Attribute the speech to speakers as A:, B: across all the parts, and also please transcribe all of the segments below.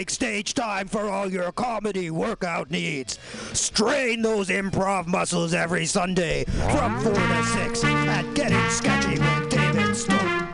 A: like stage time for all your comedy workout needs. Strain those improv muscles every Sunday from 4 to 6 at Getting Sketchy with David Stone.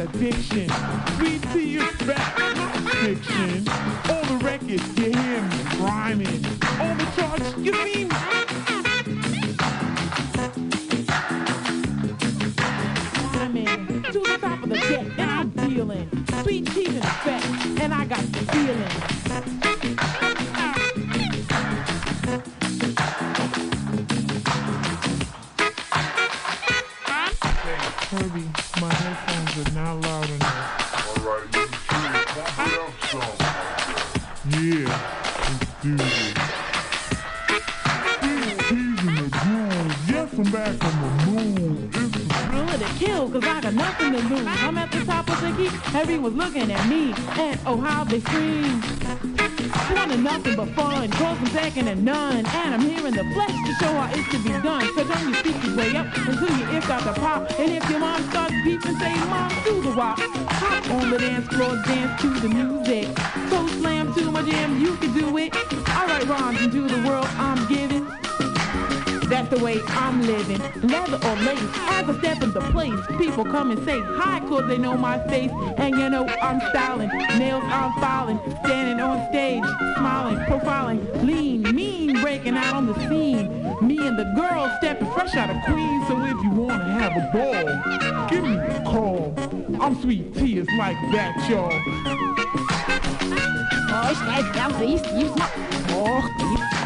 B: Addiction. Sweet Tee is back, fiction. On the records, you hear me rhyming. On the charts, you see me. Climbing to the top of the deck, and I'm feeling Sweet Tee key, everyone's looking at me, and oh how they scream. Wanting nothing but fun, close and second and none. And I'm here in the flesh to show how it's to be done. So don't you speak your way up until your ear start to pop. And if your mom starts beeping, say, Mom, do the wop. Hop on the dance floor, dance to the music. So slam to my jam, you can do it. I write rhymes into the world I'm giving. The way I'm living. Leather or lace, as I step into place, people come and say hi cause they know my face. And you know I'm styling, nails I'm filing, standing on stage, smiling, profiling, lean, mean, breaking out on the scene. Me and the girls stepping fresh out of Queens, so if you wanna have a ball, give me a call. I'm Sweet Tee, it's like that, y'all.
C: Oh, schnell, down, siehst du,
B: Oh,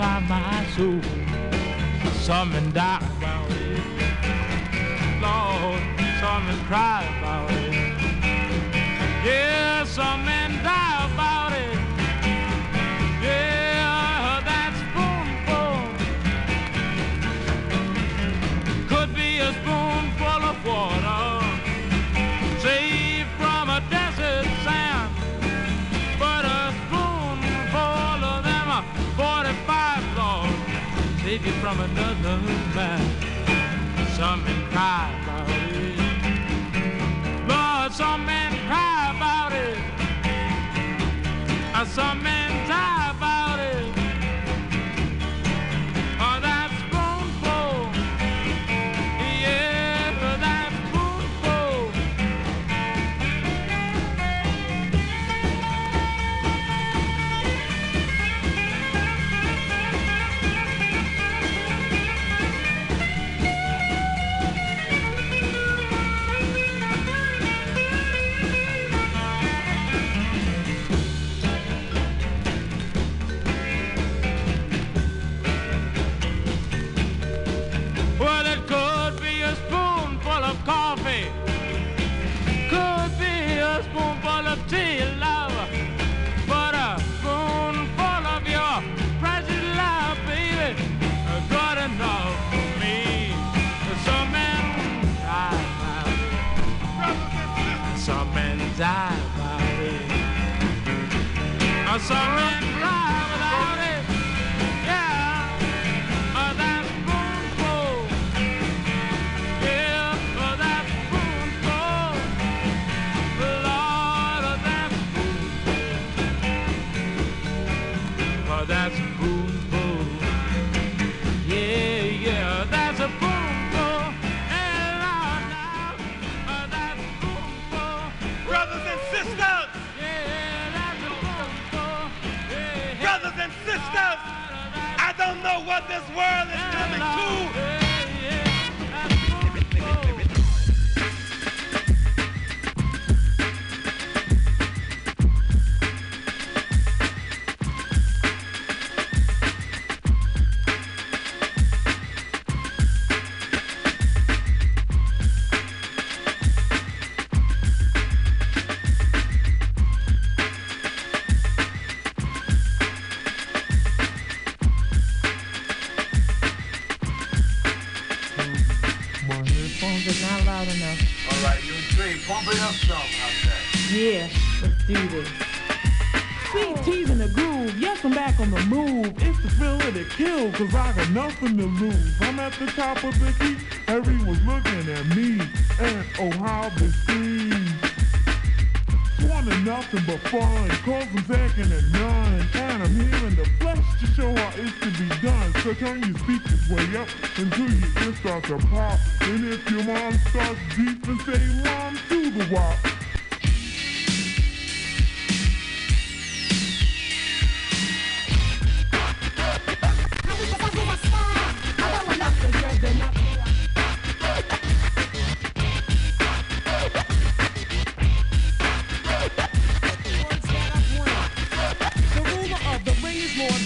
D: satisfy my soul. Something dark about it, Lord, something private. From another man. Some men cry about it. Lord, some men cry about it. Uh, Some men Uh,
B: what this world is coming to.
E: The top of the heap, everyone's looking at me. And oh, how they scream. Wanting nothing but fun, cause I'm second to none. And I'm here in the flesh to show how it's to be done. So turn your speakers way up until your ears start to pop. And if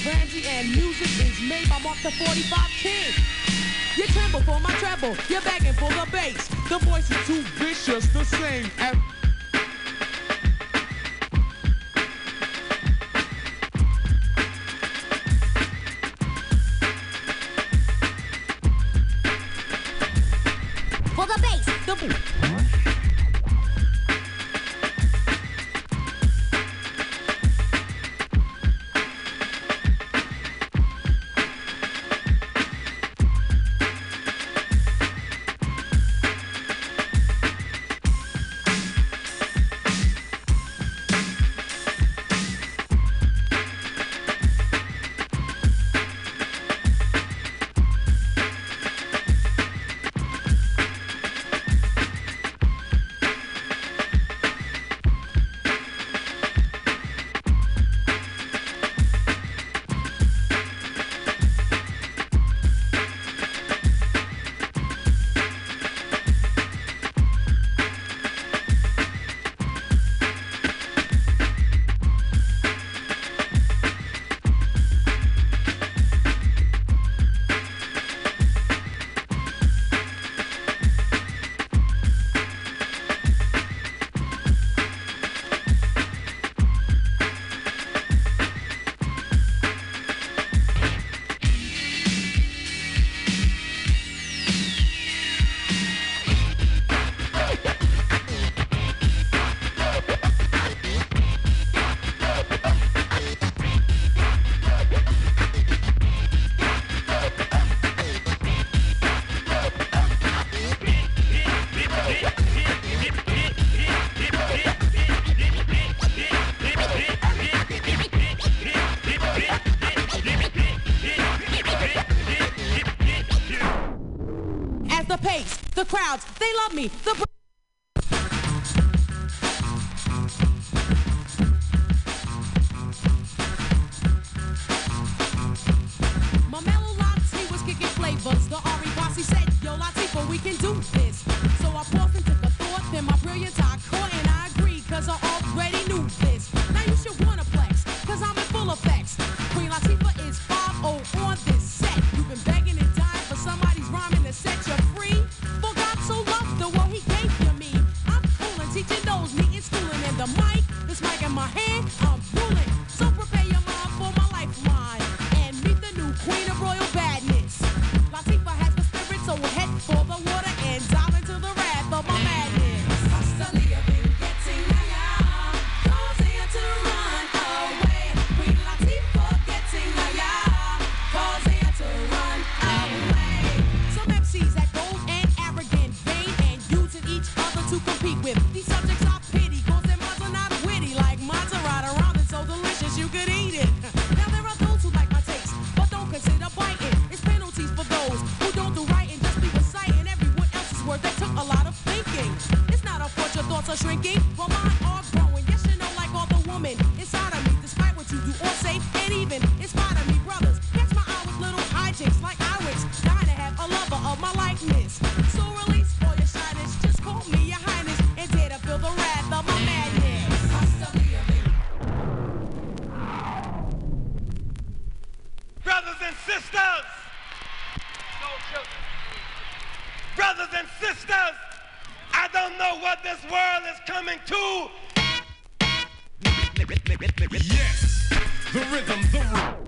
F: Ramsey, and music is made by Mark the 45 King. You tremble for my treble, you're begging for the bass. The voice is too vicious to sing.
G: the
H: Brothers and sisters! No children.
I: Brothers and sisters, I don't know what this world is coming to.
B: Yes, the rhythm, the.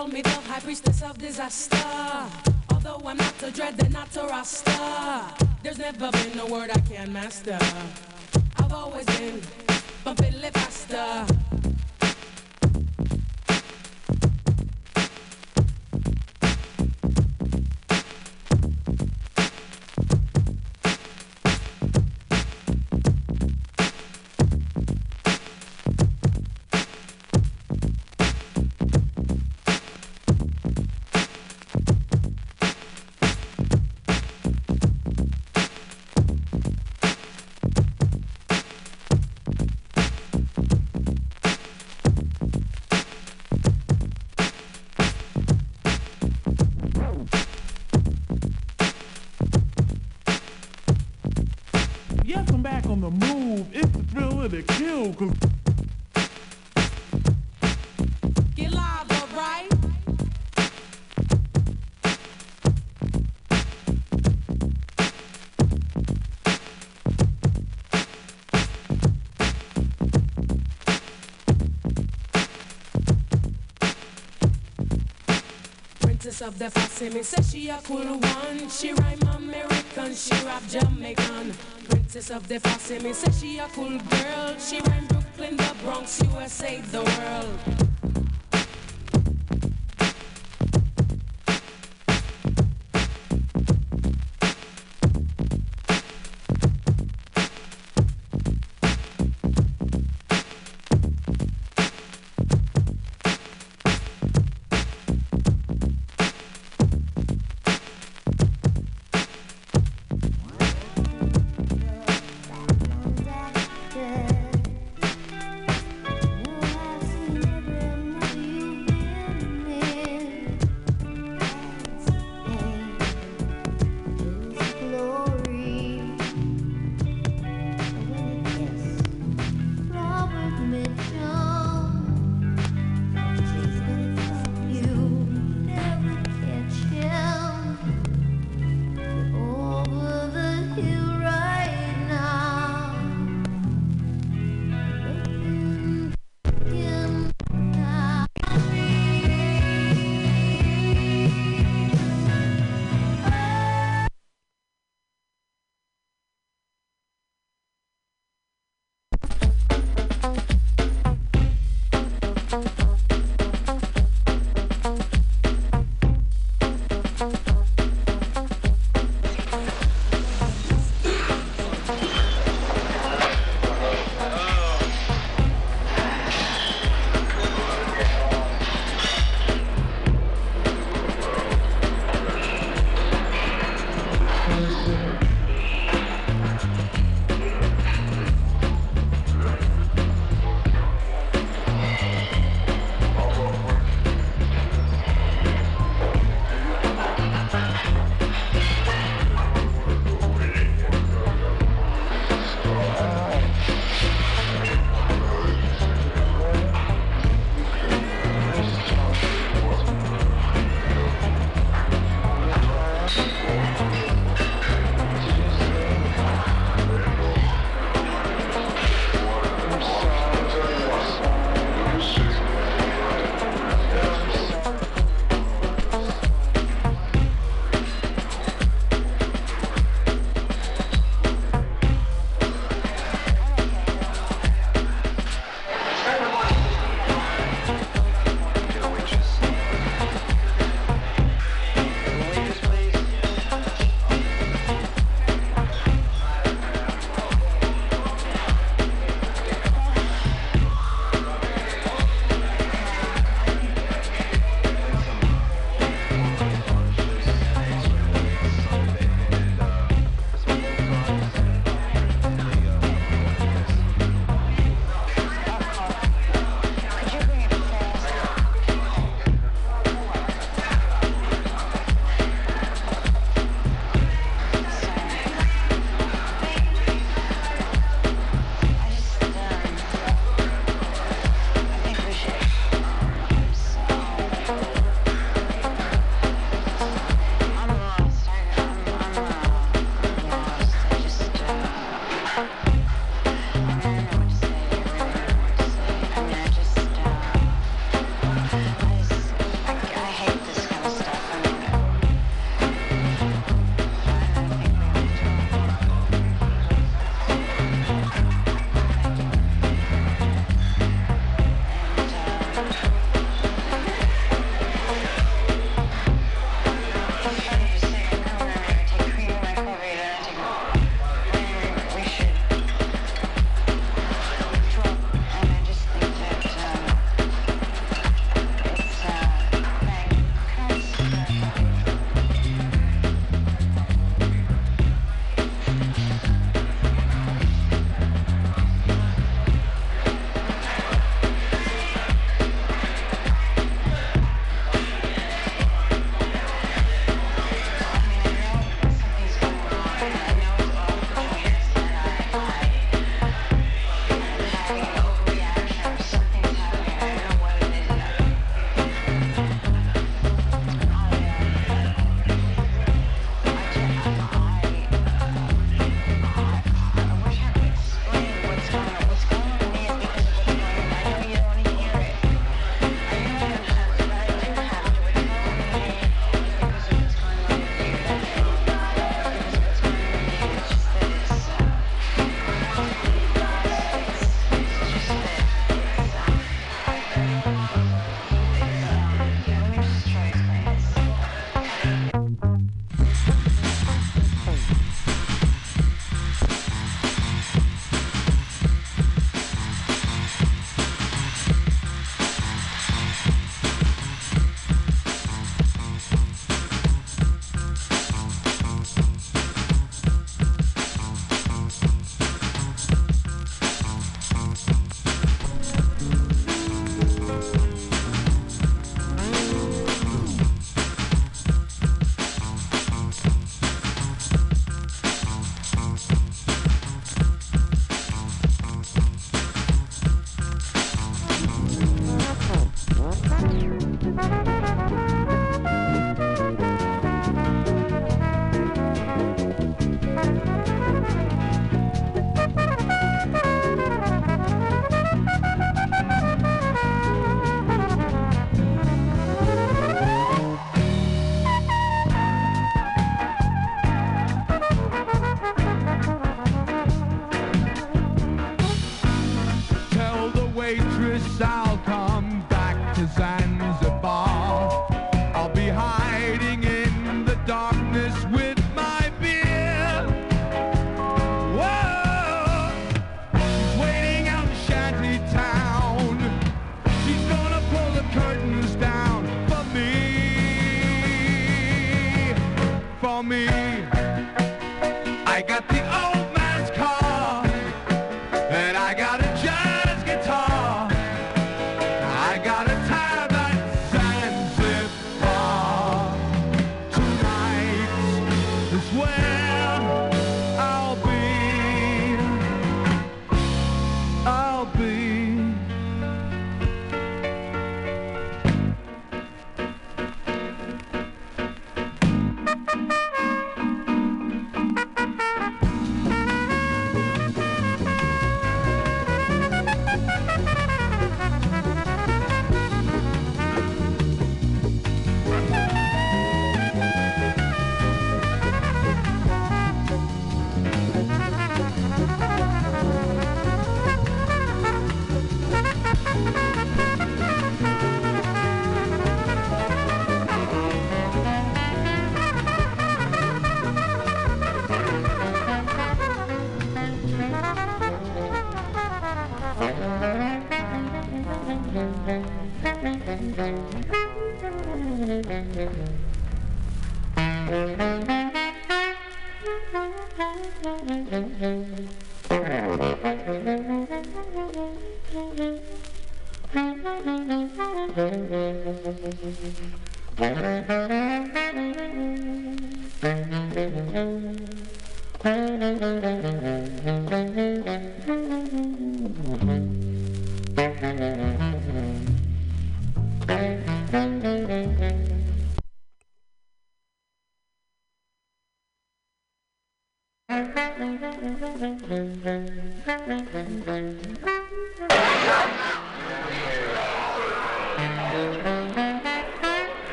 F: Call me the high priestess of disaster. Although I'm not a dread and not a rasta. There's never been a word I can't master. I've always been bumping faster. Alright? Princess of the Fasimi says she a cool one. She rhyme American, she rap Jamaican. Princess of the Fasimi says she a cool girl. She ran Brooklyn, the Bronx, USA, the world.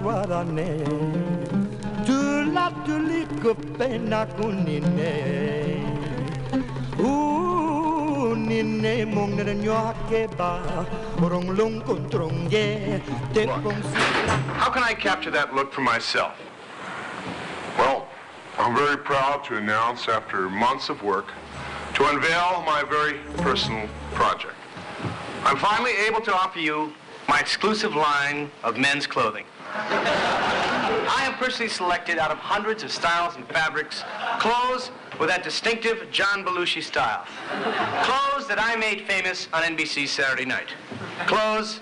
J: Kumandang suara ne Tulap tulik kepena kunine Unine mong na nyake ba lung kontrong ye Tepong
K: How can I capture that look for myself? Well, I'm very proud to announce after months of work to unveil my very personal project.
L: I'm finally able to offer you my exclusive line of men's clothing. I have personally selected out of hundreds of styles and fabrics clothes with that distinctive John Belushi style. Clothes that I made famous on NBC Saturday night. Clothes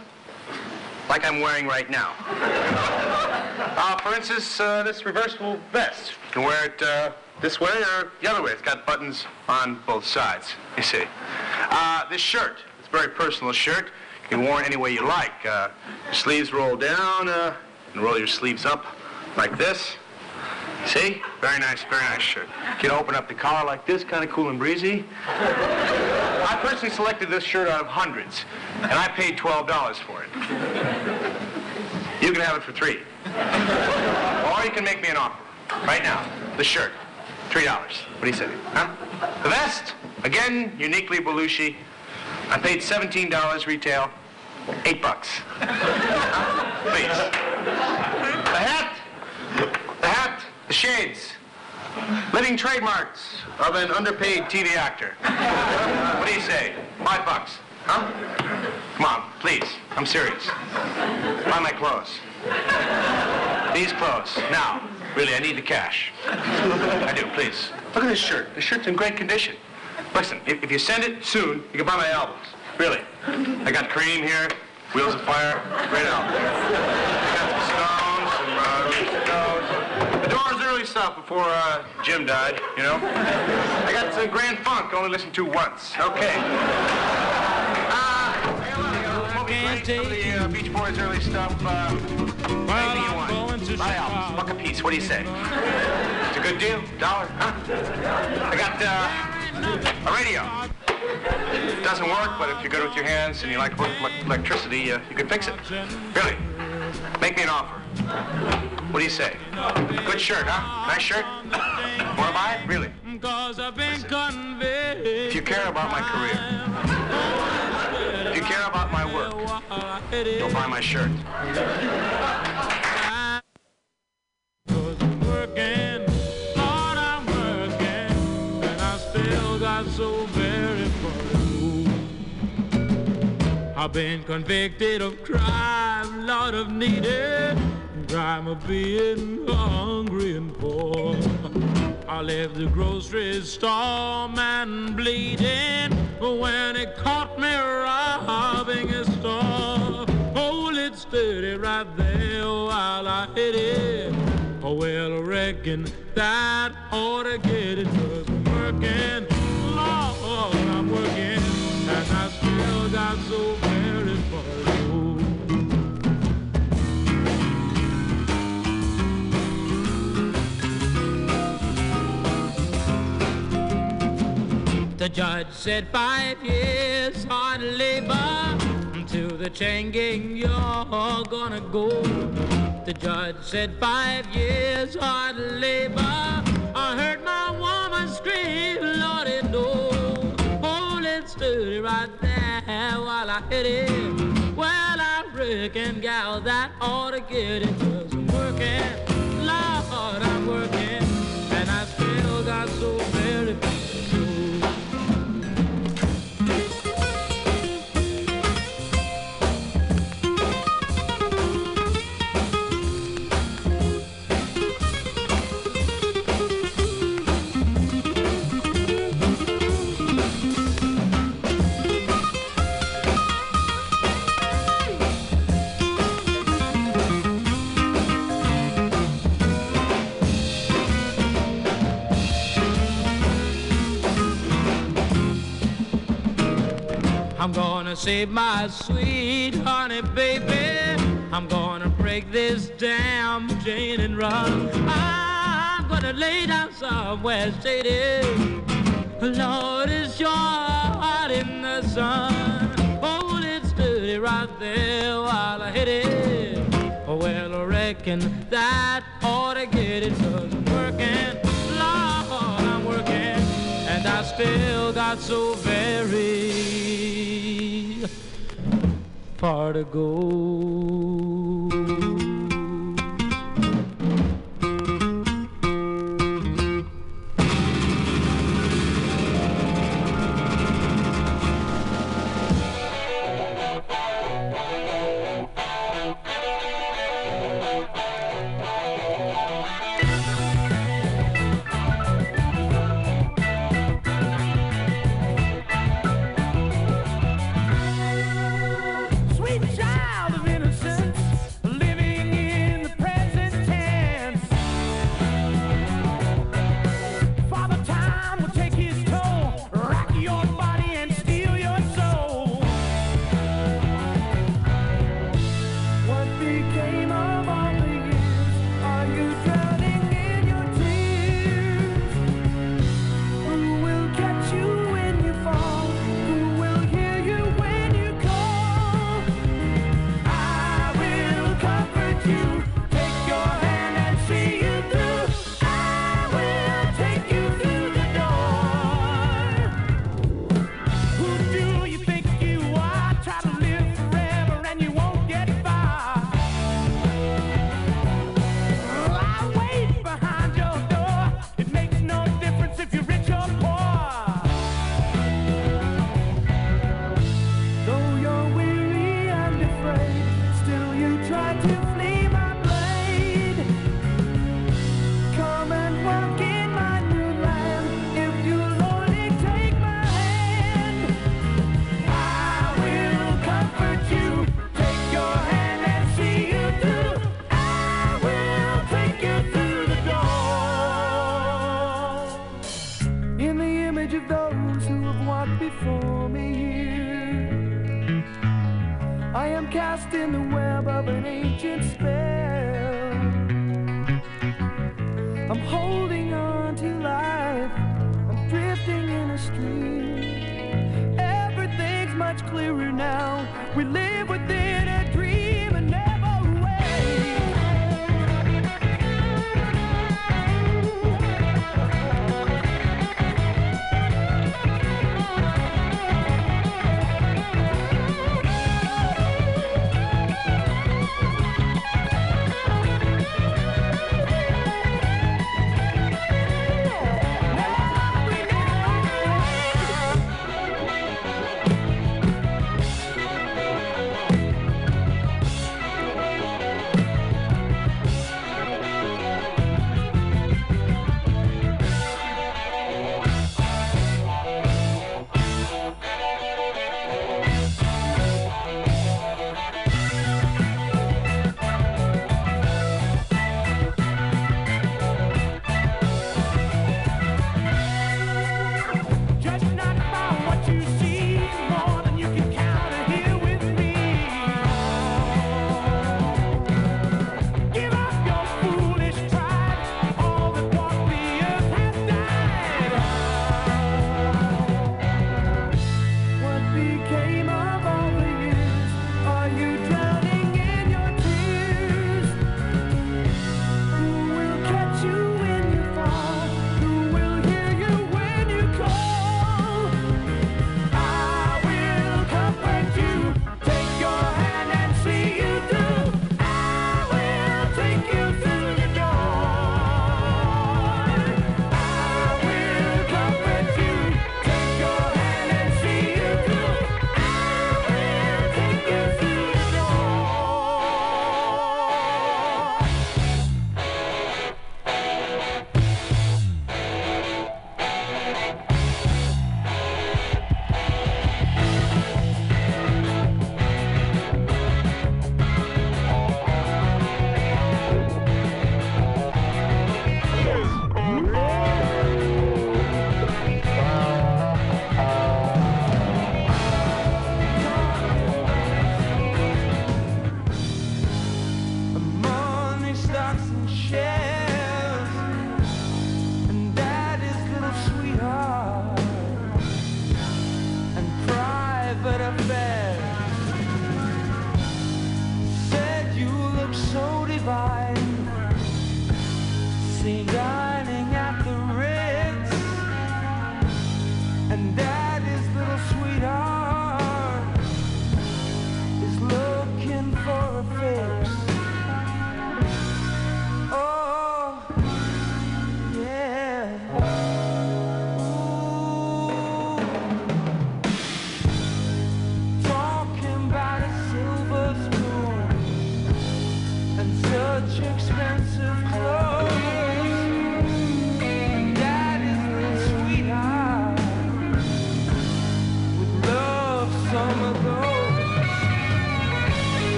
L: like I'm wearing right now. Uh, for instance, uh, this reversible vest. You can wear it uh, this way or the other way. It's got buttons on both sides, you see. Uh, this shirt, it's a very personal shirt. You can wear it any way you like. Uh, sleeves roll down uh, and roll your sleeves up like this. See? Very nice, very nice shirt. You can open up the collar like this, kind of cool and breezy. I personally selected this shirt out of hundreds, and I paid $12 for it. You can have it for three. Or you can make me an offer. Right now. The shirt. Three dollars. What do you say? Huh? The vest, again, uniquely Belushi. I paid seventeen dollars retail. Eight bucks. Please. The hat. The hat. The shades. Living trademarks of an underpaid TV actor. What do you say? Five bucks. Huh? Come on, please. I'm serious. Buy my clothes. These clothes. Now, really, I need the cash. I do, please. Look at this shirt. The shirt's in great condition. Listen, if, if you send it soon, you can buy my albums. Really. I got Cream here, Wheels of Fire, great album. Stuff before uh, Jim died, you know. I got some Grand Funk, only listened to once. Okay. Can't take some of the uh, Beach Boys early stuff. Uh, anything you want. Buy albums, buck a piece. What do you say? It's a good deal. Dollar, huh? I got uh, a radio. It doesn't work, but if you're good with your hands and you like work electricity, uh, you can fix it. Really. Make me an offer. What do you say? Good shirt, huh? Nice shirt? To buy it? Really? Listen, if you care about my career, if you care about my work, you'll buy my shirt.
D: I've been convicted of crime, lot of needed, crime of being hungry and poor. I left the grocery store, man bleeding, when it caught me robbing a store. Hold it steady right there while I hit it. Oh, well, I reckon that ought to get it 'cause I'm working. Lord, I'm working, The judge said five years hard labor to the chain gang you're gonna go. The judge said five years hard labor. I heard my woman scream, Lordy, no. Steady right there while I hit it. Well, I reckon, gal, that ought to get it. Cause I'm working, Lord, I'm working. Save my sweet honey, baby. I'm gonna break this damn chain and run. I'm gonna lay down somewhere shady. Lord, is your heart in the sun? Hold it steady right there while I hit it. Well, I reckon that ought to get it, cause I'm working, still got so very far to go.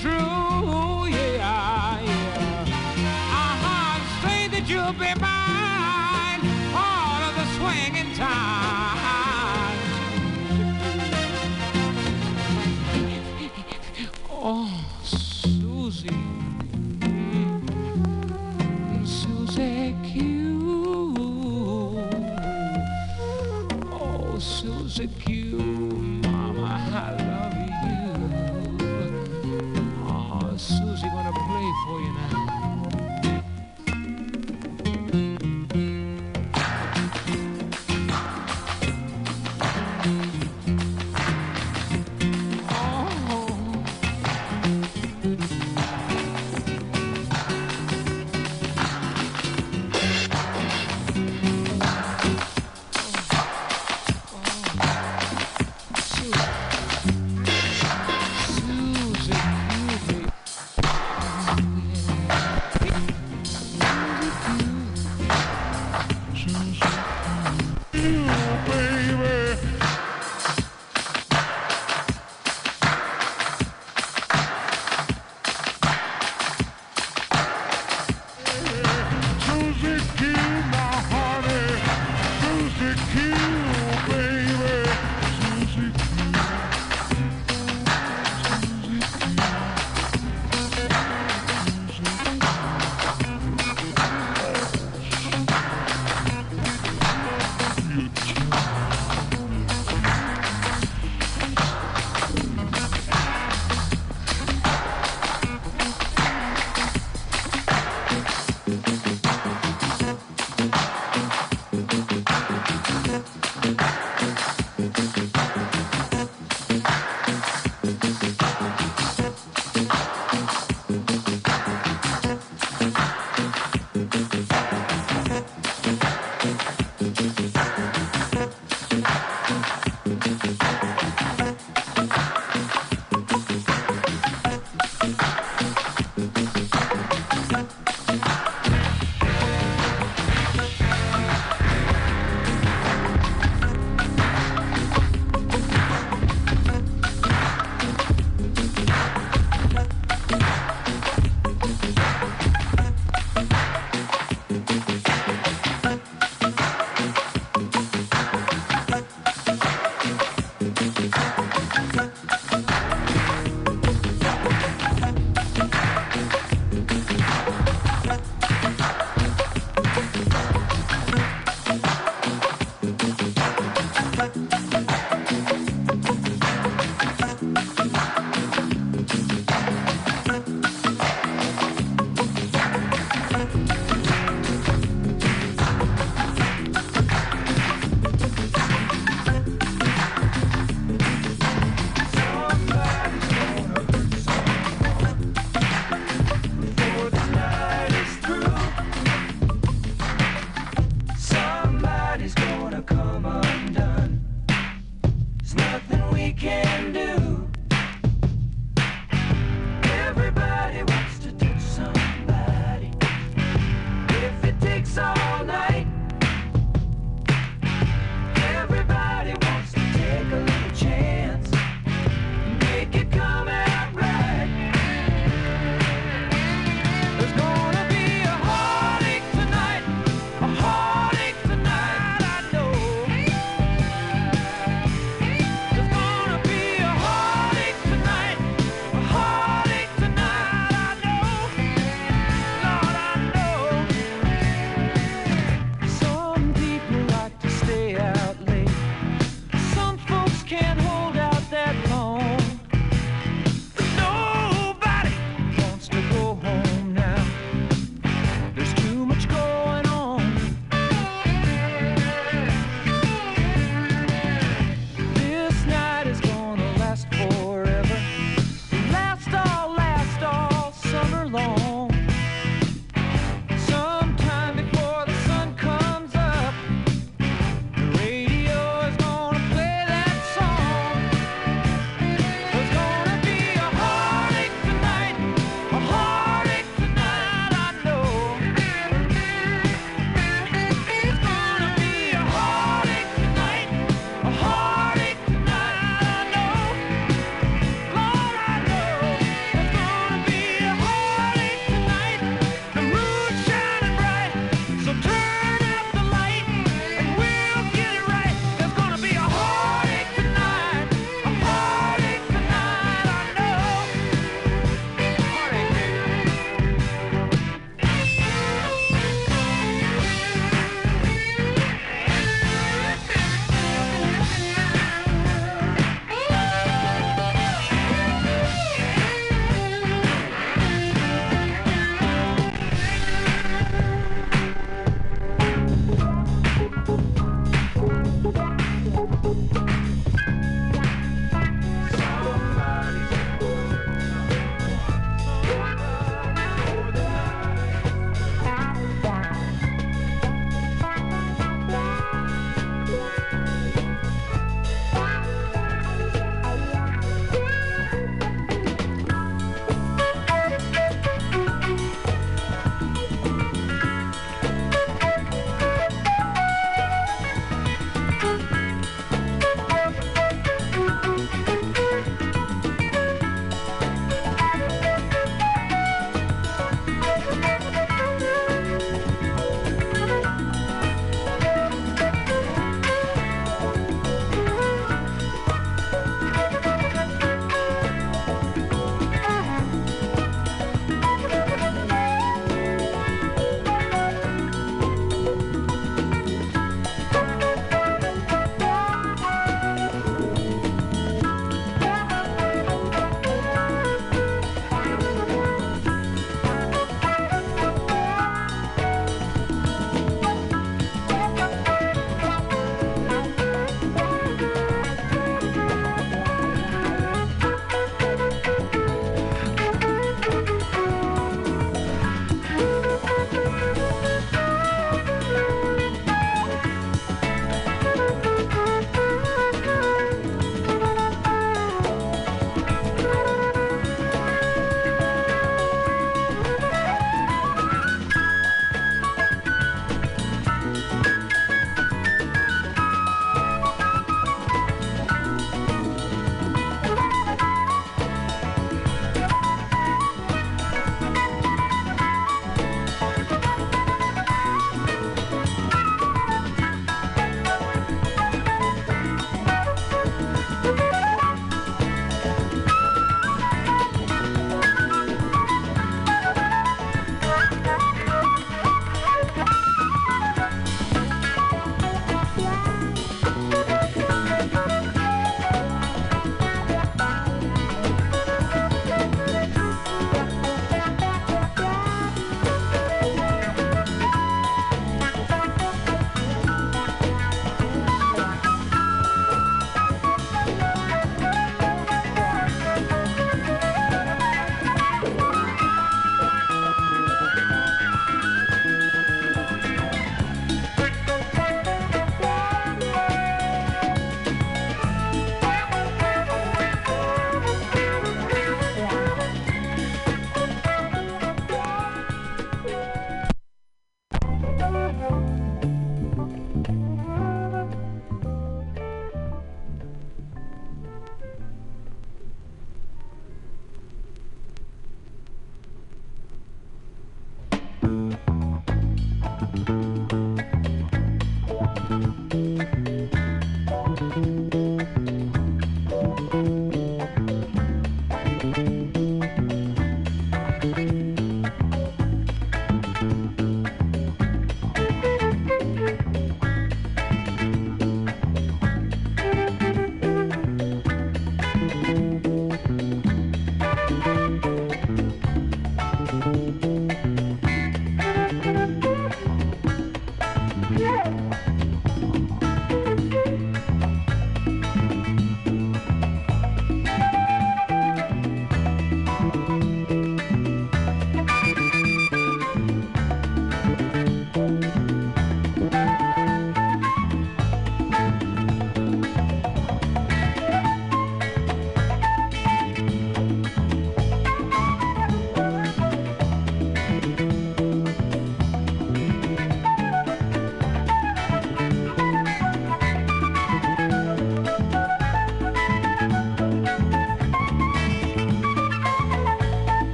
D: True,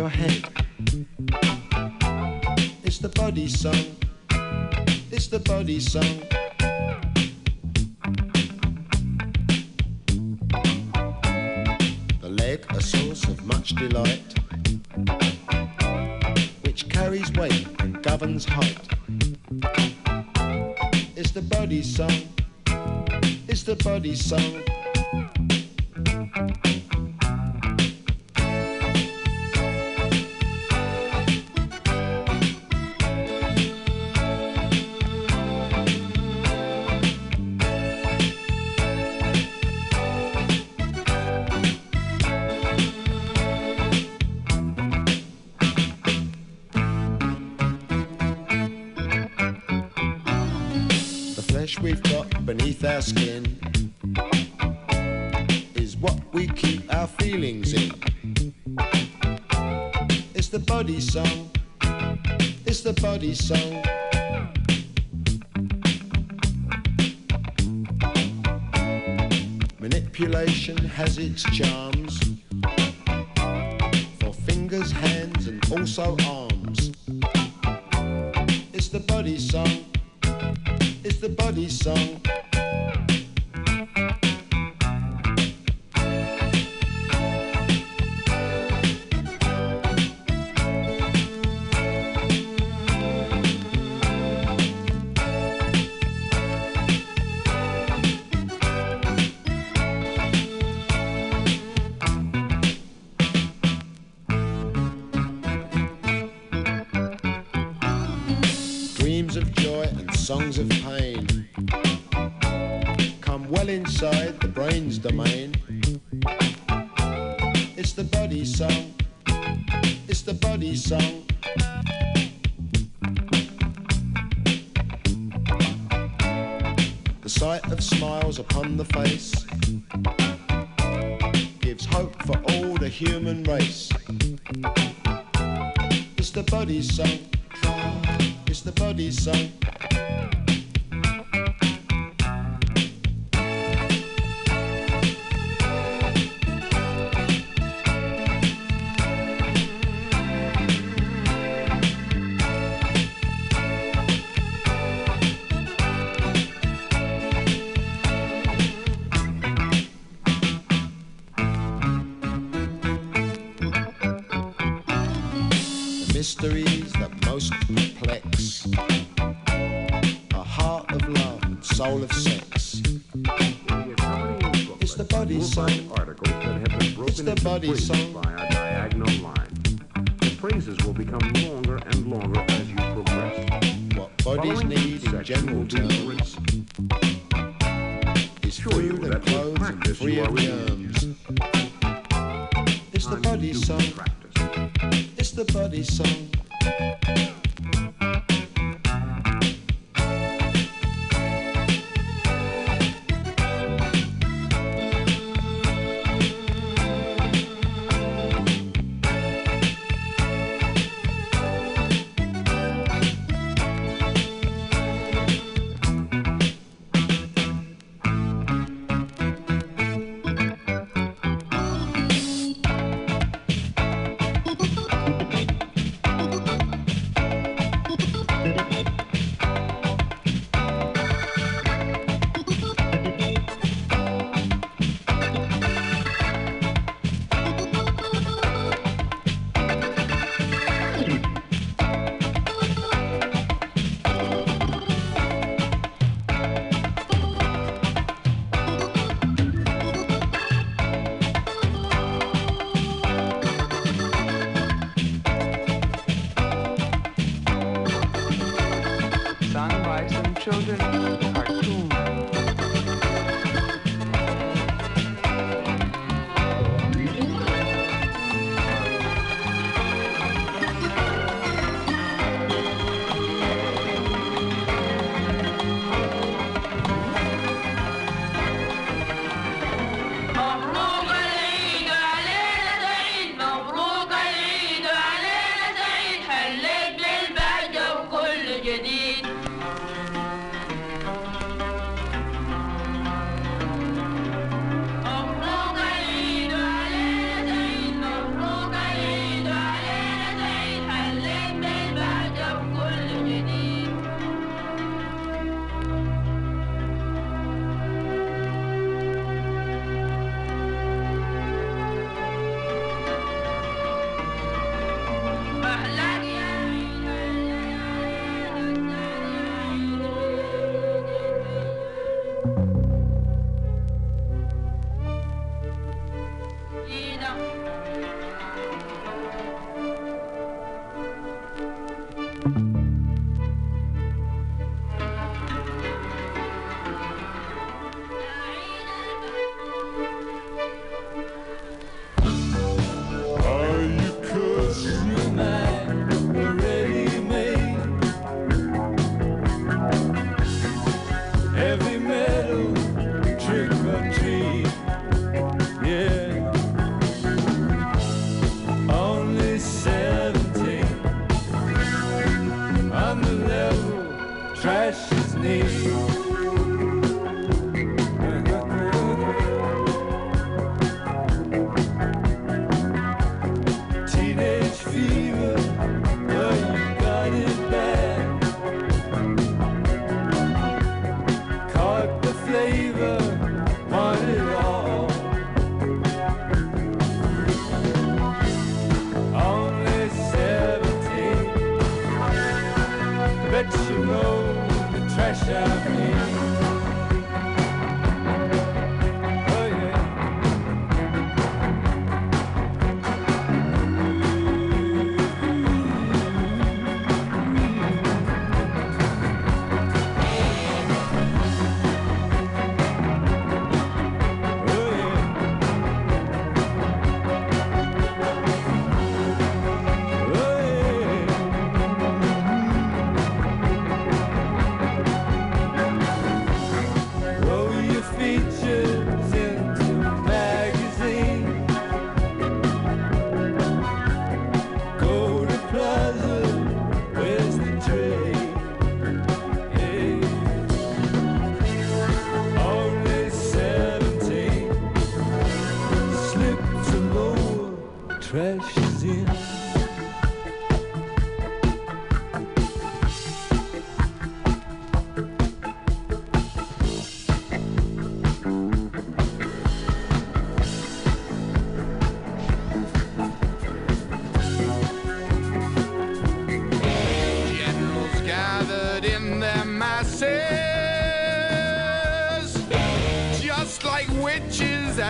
M: your
N: head. It's the body song. It's the body song. The leg, a source of much delight, which carries weight and governs height. It's the body song. It's the body song. chuck studies.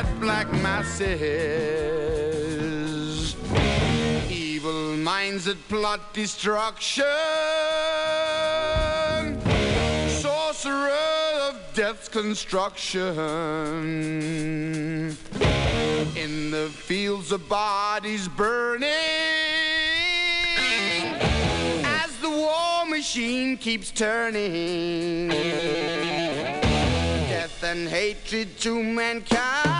N: that
O: black
N: mass is.
P: Evil minds that plot destruction, sorcerer of death's construction. In the fields of bodies burning, as the war machine keeps turning and hatred to mankind.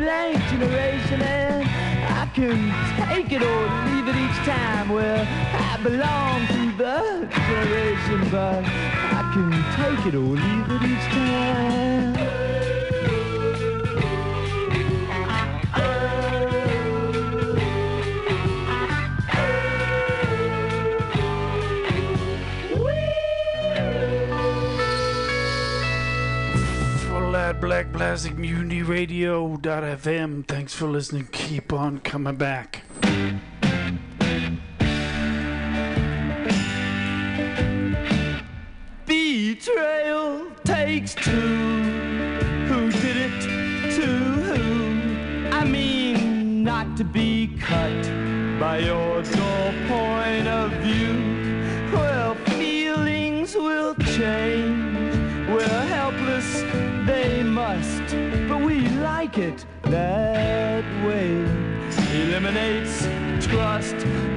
Q: blank generation and I can take it or leave it each time. Well, I belong to the generation, but I can take it or leave it each time.
R: black plastic Mutiny Radio.fm. Thanks for listening. Keep on coming back.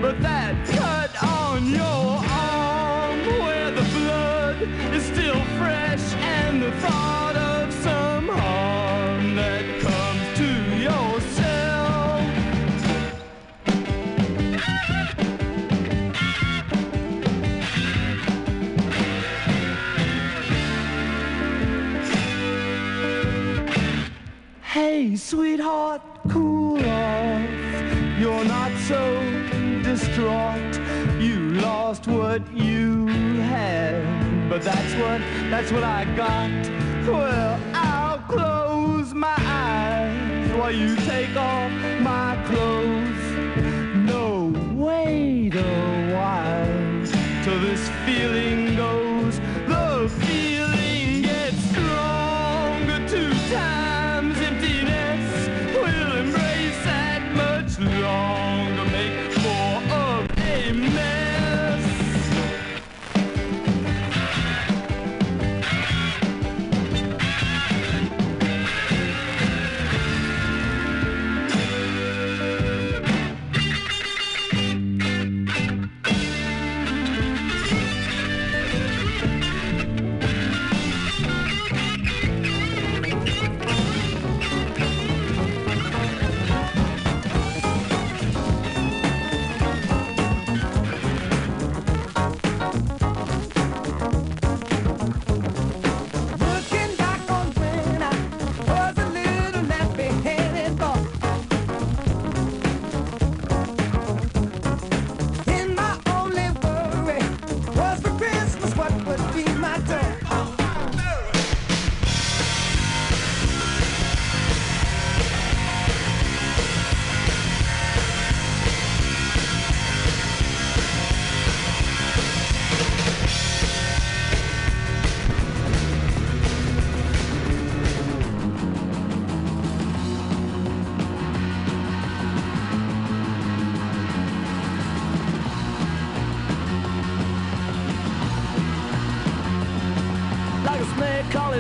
Q: but that cut on your arm where the blood is still fresh and the thought of some harm that comes to yourself. Hey, sweetheart. but that's what that's what I got. Well, I'll close my eyes while you take off my clothes. No wait a while till this.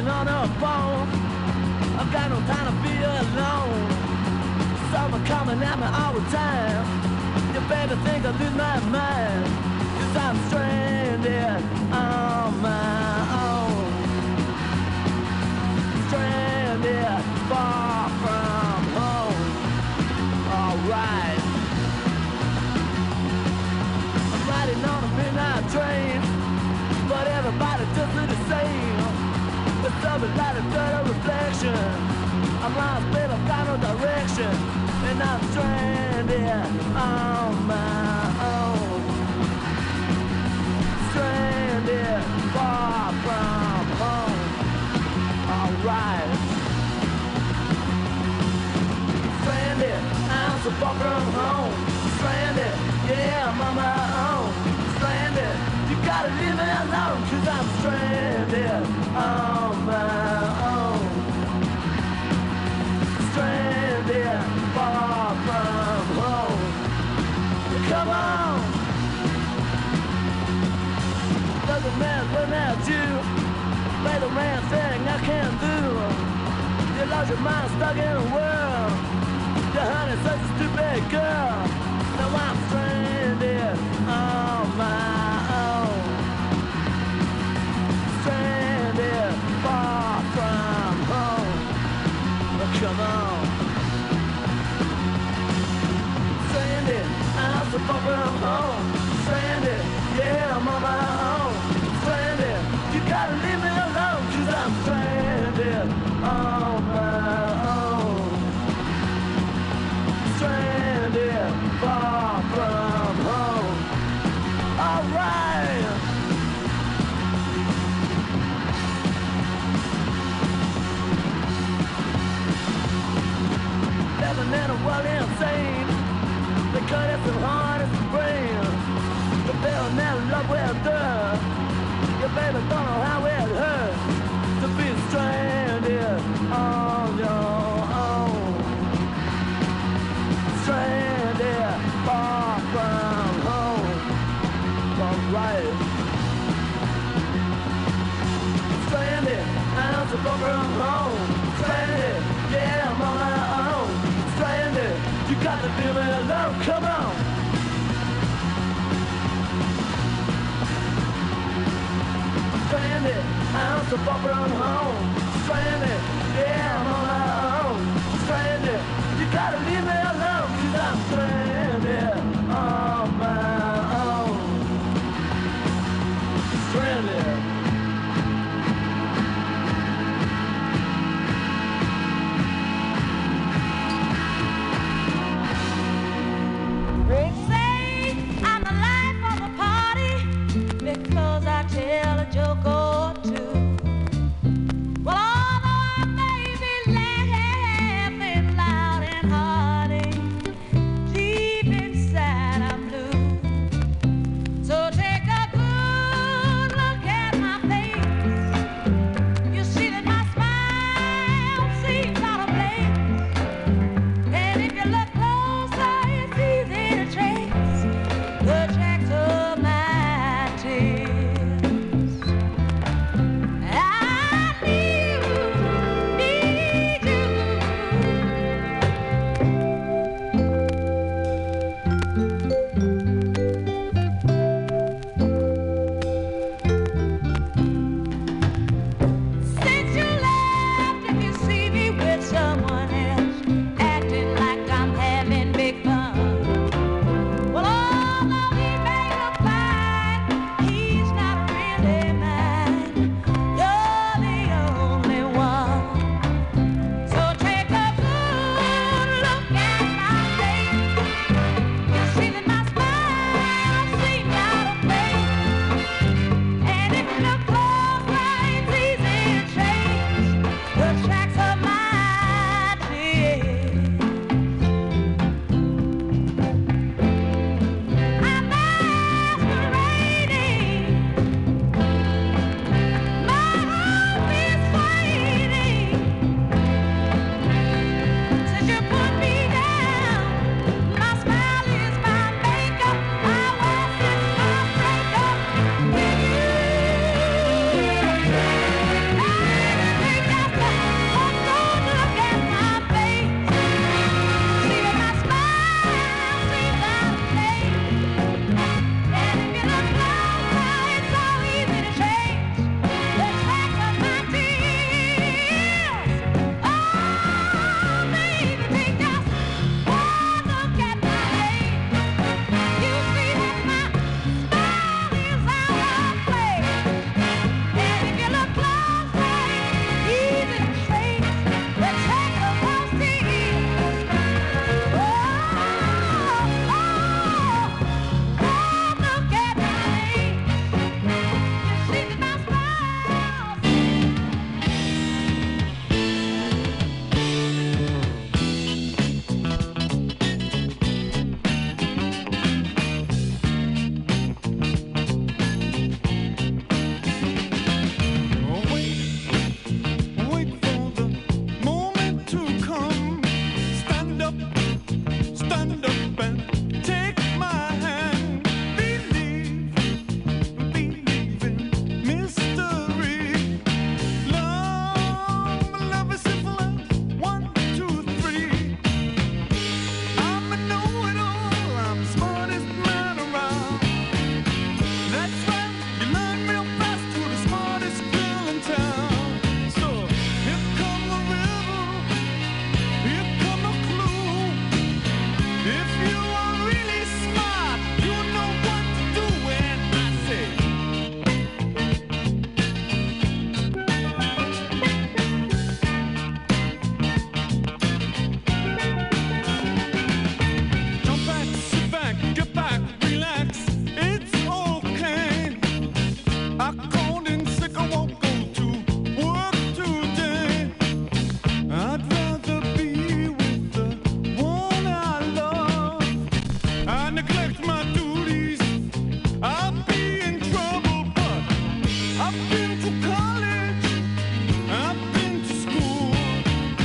S: Talking on the phone. I've got no time to be alone. Someone coming at me all the time. You better think I lose my mind. Cause I'm stranded on my Something like a dirty reflection. I'm lost, babe, I've got no direction. And I'm stranded on my own. Stranded far from home. Alright. Stranded, I'm so far from home. Stranded, yeah, I'm on my own. Stranded, you gotta leave me alone, cause I'm stranded on your mind stuck in a world. Your honey's such a stupid girl. Home. Love well done. Your baby don't know how it hurts to be stranded on your own. Stranded far from home. Alright. Stranded, I'm so far from home. Stranded, yeah, I'm on my own. Stranded, you got to leave me alone. Come on. I'm so far from home, stranded.